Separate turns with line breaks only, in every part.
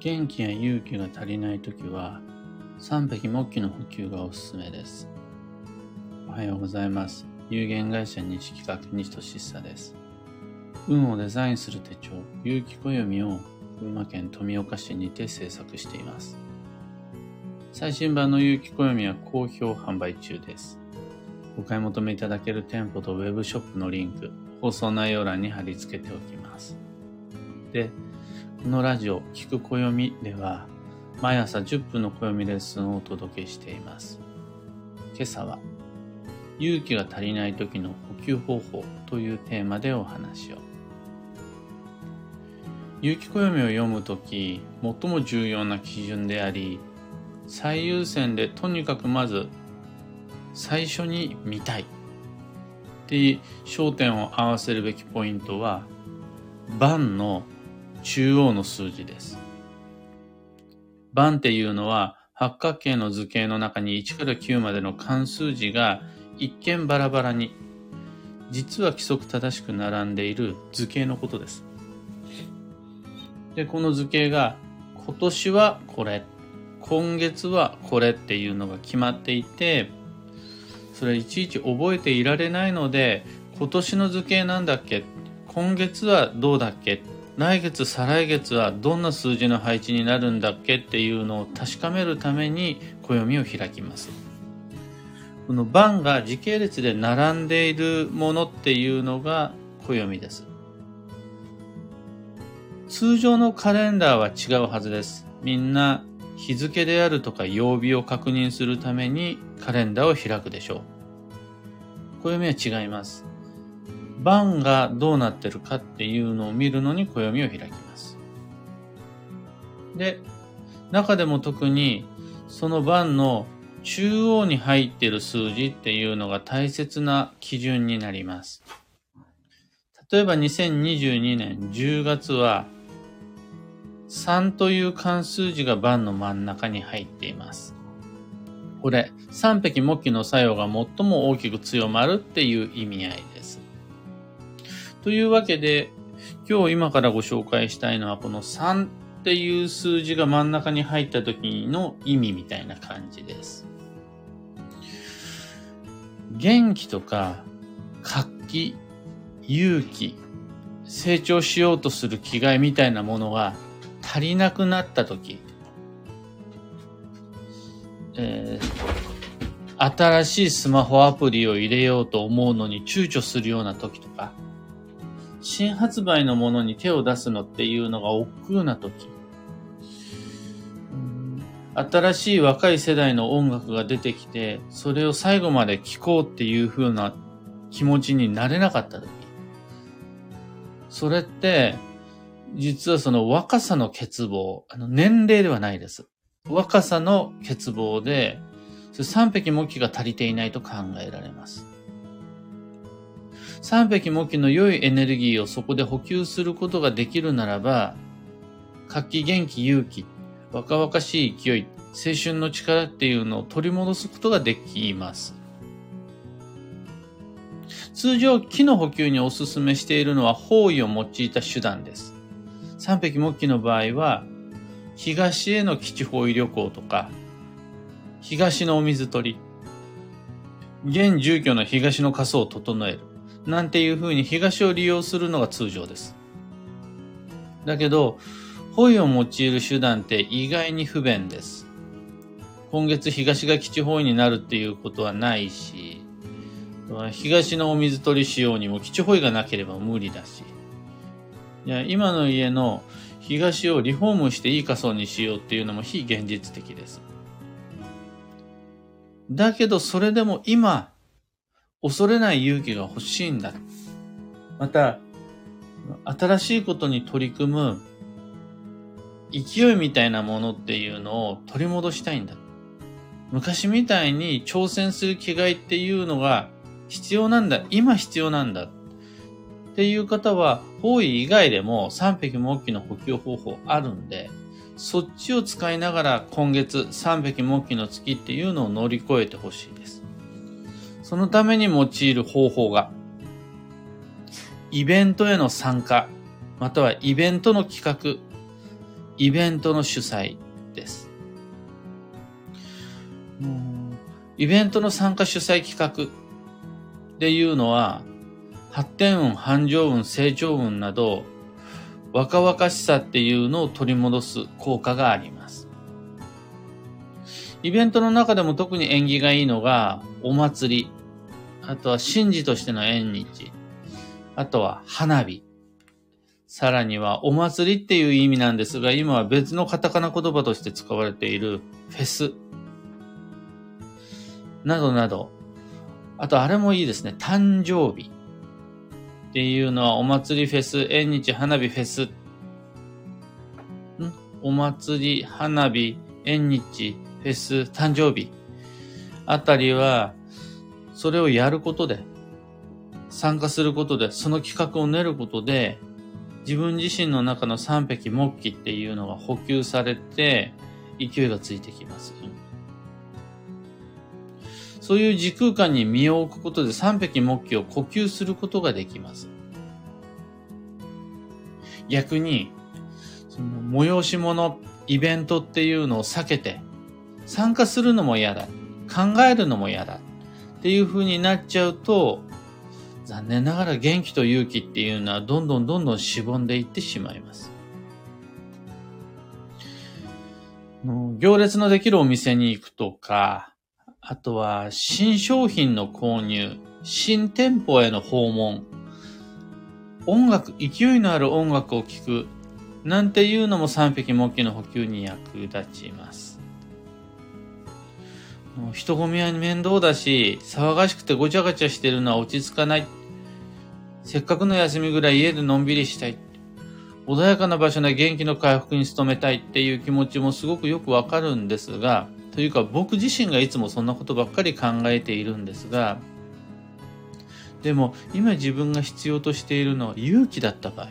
元気や勇気が足りないときは、三匹木器の補給がおすすめです。おはようございます。有限会社西企画西俊久です。運をデザインする手帳、有機暦を群馬県富岡市にて制作しています。最新版の有機暦は好評販売中です。お買い求めいただける店舗とウェブショップのリンク、放送内容欄に貼り付けておきます。で、このラジオ、聞く暦では、毎朝10分の暦レッスンをお届けしています。今朝は、勇気が足りない時の補給方法というテーマでお話を。有機暦を読むとき、最も重要な基準であり、最優先でとにかくまず最初に見たいって焦点を合わせるべきポイントは、番の中央の数字です。番っていうのは八角形の図形の中に1から9までの関数字が一見バラバラに、実は規則正しく並んでいる図形のことです。で、この図形が今年はこれ、今月はこれっていうのが決まっていて、それいちいち覚えていられないので、今年の図形なんだっけ今月はどうだっけ来月、再来月はどんな数字の配置になるんだっけっていうのを確かめるために暦を開きます。この番が時系列で並んでいるものっていうのが暦です。通常のカレンダーは違うはずです。みんな日付であるとか曜日を確認するためにカレンダーを開くでしょう。暦は違います。番がどうなってるかっていうのを見るのに暦を開きます。で、中でも特にその番の中央に入ってる数字っていうのが大切な基準になります。例えば2022年10月は3という関数字が番の真ん中に入っています。これ、3匹木器の作用が最も大きく強まるっていう意味合いです。というわけで、今日今からご紹介したいのはこの3っていう数字が真ん中に入った時の意味みたいな感じです。元気とか活気、勇気、成長しようとする気概みたいなものが足りなくなった時、えー、新しいスマホアプリを入れようと思うのに躊躇するような時とか、新発売のものに手を出すのっていうのが億劫な時、新しい若い世代の音楽が出てきて、それを最後まで聴こうっていう風な気持ちになれなかった時、それって、実はその若さの欠乏、あの年齢ではないです。若さの欠乏で、三匹木器が足りていないと考えられます。三匹木器の良いエネルギーをそこで補給することができるならば、活気、元気、勇気、若々しい勢い、青春の力っていうのを取り戻すことができます。通常、木の補給にお勧めしているのは方位を用いた手段です。三匹木器の場合は、東への基地方位旅行とか、東のお水取り、現住居の東の仮想を整える、なんていう風に東を利用するのが通常です。だけど、方位を用いる手段って意外に不便です。今月東が基地方位になるっていうことはないし、東のお水取り仕様にも基地方位がなければ無理だし、いや、今の家の東をリフォームしていい仮想にしようっていうのも非現実的です。だけどそれでも今、恐れない勇気が欲しいんだ。また、新しいことに取り組む勢いみたいなものっていうのを取り戻したいんだ。昔みたいに挑戦する気概っていうのが必要なんだ。今必要なんだ。っていう方は、方位以外でも3匹木器の補給方法あるんで、そっちを使いながら今月3匹木器の月っていうのを乗り越えてほしいです。そのために用いる方法が、イベントへの参加、またはイベントの企画、イベントの主催です。イベントの参加主催企画っていうのは、発展運、繁盛運、成長運など、若々しさっていうのを取り戻す効果があります。イベントの中でも特に縁起がいいのが、お祭り、あとは神事としての縁日、あとは花火、さらにはお祭りっていう意味なんですが、今は別のカタカナ言葉として使われているフェス、などなど、あとあれもいいですね、誕生日。っていうのはお祭りフェス、縁日、花火フェス、ん？お祭り、花火、縁日、フェス、誕生日。あたりは、それをやることで、参加することで、その企画を練ることで、自分自身の中の三匹木器っていうのが補給されて、勢いがついてきます。そういう時空間に身を置くことで三匹木器を呼吸することができます。逆に、その催し物、イベントっていうのを避けて、参加するのも嫌だ。考えるのも嫌だ。っていう風になっちゃうと、残念ながら元気と勇気っていうのはどんどんどんどんしぼんでいってしまいます。行列のできるお店に行くとか、あとは新商品の購入、新店舗への訪問、音楽、勢いのある音楽を聴く、なんていうのも三匹木器の補給に役立ちます。人混みは面倒だし、騒がしくてごちゃごちゃしてるのは落ち着かない。せっかくの休みぐらい家でのんびりしたい。穏やかな場所で元気の回復に努めたいっていう気持ちもすごくよくわかるんですが、というか僕自身がいつもそんなことばっかり考えているんですが、でも今自分が必要としているのは勇気だった場合、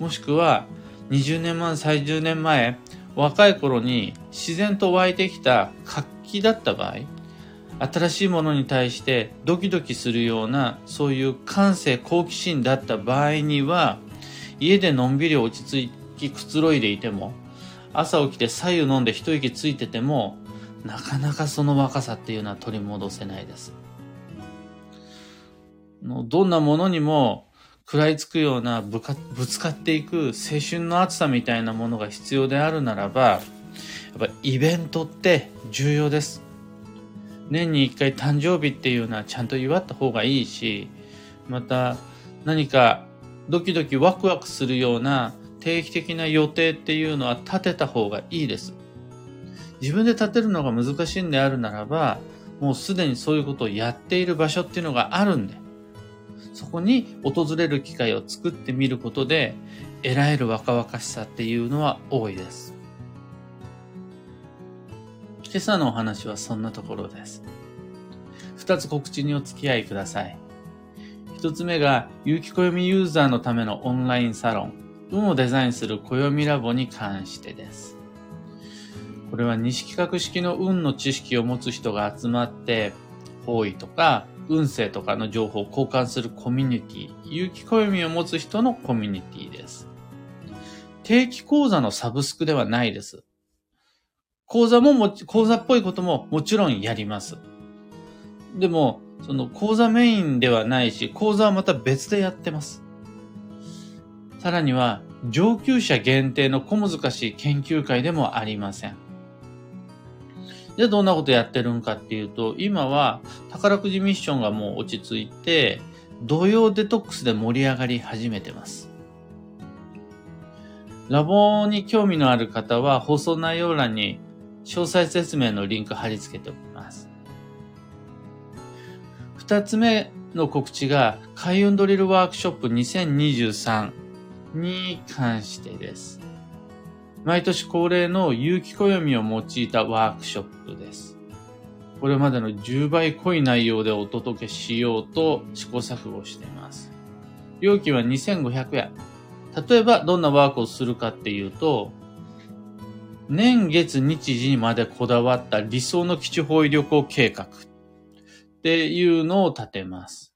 もしくは20年前、30年前、若い頃に自然と湧いてきた活気だった場合、新しいものに対してドキドキするようなそういう感性好奇心だった場合には家でのんびり落ち着きくつろいでいても朝起きて左右飲んで一息ついててもなかなかその若さっていうのは取り戻せないです。どんなものにも食らいつくようなぶつかっていく青春の熱さみたいなものが必要であるならばやっぱイベントって重要です。年に一回誕生日っていうのはちゃんと祝った方がいいし、また何かドキドキワクワクするような定期的な予定っていうのは立てた方がいいです。自分で立てるのが難しいんであるならば、もうすでにそういうことをやっている場所っていうのがあるんで、そこに訪れる機会を作ってみることで、得られる若々しさっていうのは多いです。今朝のお話はそんなところです。二つ告知にお付き合いください。一つ目が、有機暦ユーザーのためのオンラインサロン、運をデザインする暦ラボに関してです。これは西企画式の運の知識を持つ人が集まって、方位とか運勢とかの情報を交換するコミュニティ、有機暦を持つ人のコミュニティです。定期講座のサブスクではないです。講座もも講座っぽいことももちろんやります。でも、その講座メインではないし、講座はまた別でやってます。さらには、上級者限定の小難しい研究会でもありません。じゃあどんなことやってるんかっていうと、今は宝くじミッションがもう落ち着いて、土曜デトックスで盛り上がり始めてます。ラボに興味のある方は放送内容欄に詳細説明のリンク貼り付けておきます。二つ目の告知が、開運ドリルワークショップ2023に関してです。毎年恒例の有機暦を用いたワークショップです。これまでの10倍濃い内容でお届けしようと試行錯誤しています。料金は2500円。例えばどんなワークをするかっていうと、年月日時にまでこだわった理想の基地方位旅行計画っていうのを立てます。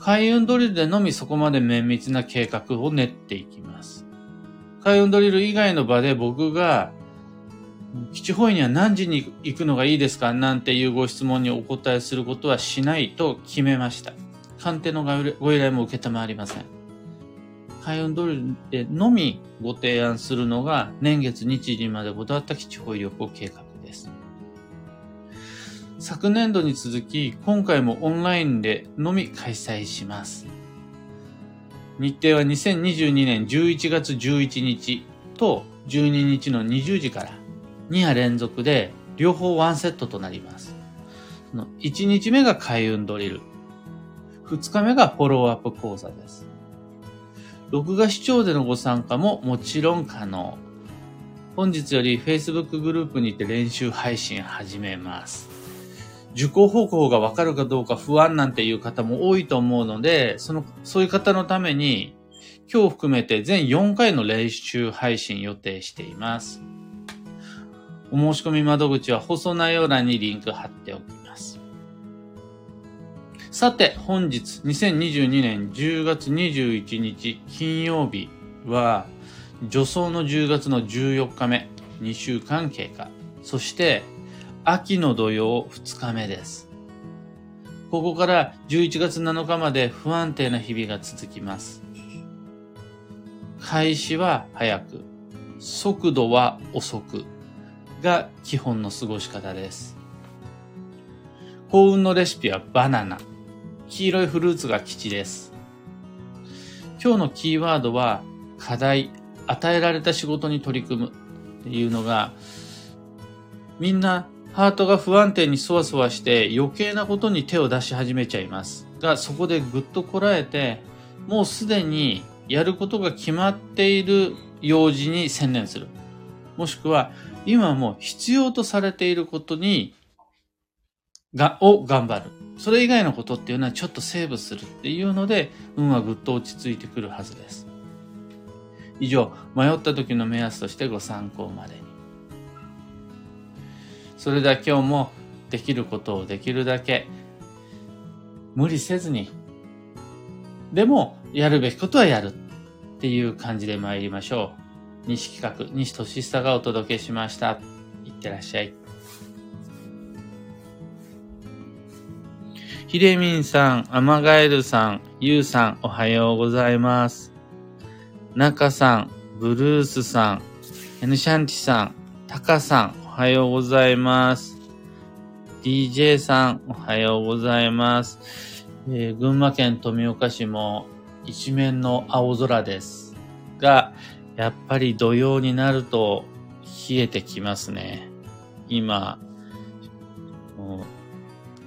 開運ドリルでのみそこまで綿密な計画を練っていきます。海運ドリル以外の場で僕が、基地保育には何時に行くのがいいですか？なんていうご質問にお答えすることはしないと決めました。鑑定のご依頼も受けたまわりません。海運ドリルでのみご提案するのが年月日時までこだわった基地保育旅行計画です。昨年度に続き、今回もオンラインでのみ開催します。日程は2022年11月11日と12日の20時から2夜連続で両方ワンセットとなります。1日目が開運ドリル。2日目がフォローアップ講座です。録画視聴でのご参加ももちろん可能。本日より Facebook グループにて練習配信始めます。受講方法がわかるかどうか不安なんていう方も多いと思うので、その、そういう方のために、今日含めて全4回の練習配信予定しています。お申し込み窓口は放送内容欄にリンク貼っておきます。さて、本日2022年10月21日金曜日は、助走の10月の14日目、2週間経過。そして、秋の土曜2日目です。ここから11月7日まで不安定な日々が続きます。開始は早く、速度は遅くが基本の過ごし方です。幸運のレシピはバナナ。黄色いフルーツが吉です。今日のキーワードは課題、与えられた仕事に取り組むっていうのがみんなハートが不安定にそわそわして余計なことに手を出し始めちゃいます。が、そこでぐっとこらえて、もうすでにやることが決まっている用事に専念する。もしくは、今も必要とされていることに、が、を頑張る。それ以外のことっていうのはちょっとセーブするっていうので、運はぐっと落ち着いてくるはずです。以上、迷った時の目安としてご参考までに。それでは今日もできることをできるだけ無理せずに、でもやるべきことはやるっていう感じで参りましょう。西企画、西俊久がお届けしました。いってらっしゃい。ひでみんさん、アマガエルさん、ゆうさん、おはようございます。なかさん、ブルースさん、エヌシャンティさん、タカさん、おはようございます。DJ さん、おはようございます。えー、群馬県富岡市も一面の青空です。が、やっぱり土曜になると冷えてきますね。今、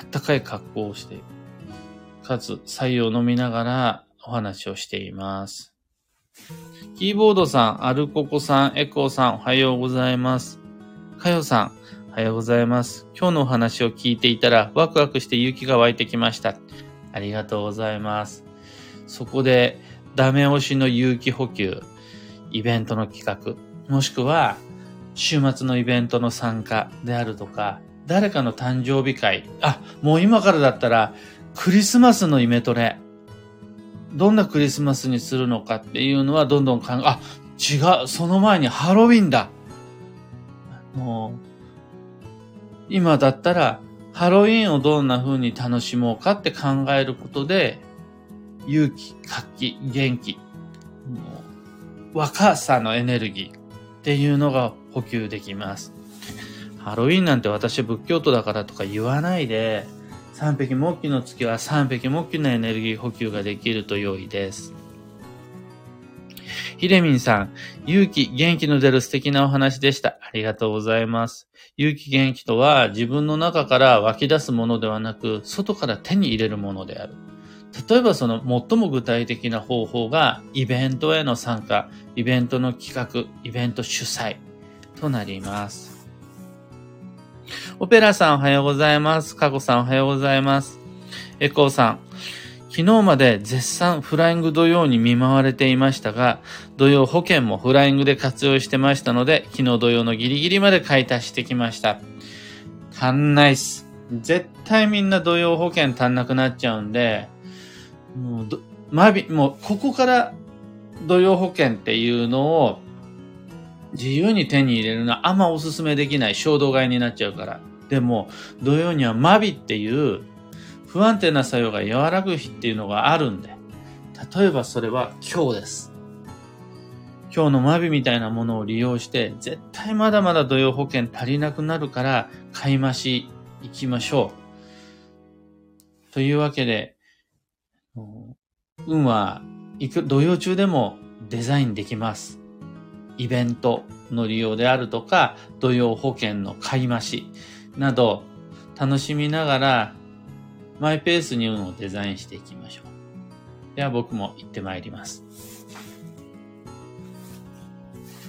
あったかい格好をして、かつ、採用飲みながらお話をしています。キーボードさん、アルココさん、エコーさん、おはようございます。かよさん、おはようございます。今日のお話を聞いていたら、ワクワクして勇気が湧いてきました。ありがとうございます。そこで、ダメ押しの勇気補給、イベントの企画、もしくは、週末のイベントの参加であるとか、誰かの誕生日会、あ、もう今からだったら、クリスマスのイメトレ、どんなクリスマスにするのかっていうのはどんどん考え、あ、違う、その前にハロウィンだ。もう、今だったら、ハロウィンをどんな風に楽しもうかって考えることで、勇気、活気、元気、もう若さのエネルギーっていうのが補給できます。ハロウィンなんて私仏教徒だからとか言わないで、三匹木器の月は三匹木器のエネルギー補給ができると良いです。ひでみんさん、勇気、元気の出る素敵なお話でした。ありがとうございます。勇気、元気とは自分の中から湧き出すものではなく、外から手に入れるものである。例えばその最も具体的な方法がイベントへの参加、イベントの企画、イベント主催となります。オペラさんおはようございます。カゴさんおはようございます。エコーさん、昨日まで絶賛フライング土曜に見舞われていましたが、土曜保険もフライングで活用してましたので、昨日土曜のギリギリまで買い足してきました。足んないっす。絶対みんな土曜保険足んなくなっちゃうんで、もうど、まび、もうここから土曜保険っていうのを自由に手に入れるのはあんまおすすめできない衝動買いになっちゃうから。でも、土曜にはマビっていう不安定な作用が和らぐ日っていうのがあるんで、例えばそれは今日です。今日のマビみたいなものを利用して、絶対まだまだ土曜保険足りなくなるから、買い増し行きましょう。というわけで、運は、土曜中でもデザインできます。イベントの利用であるとか、土曜保険の買い増しなど、楽しみながら、マイペースに運をデザインしていきましょう。では僕も行ってまいります。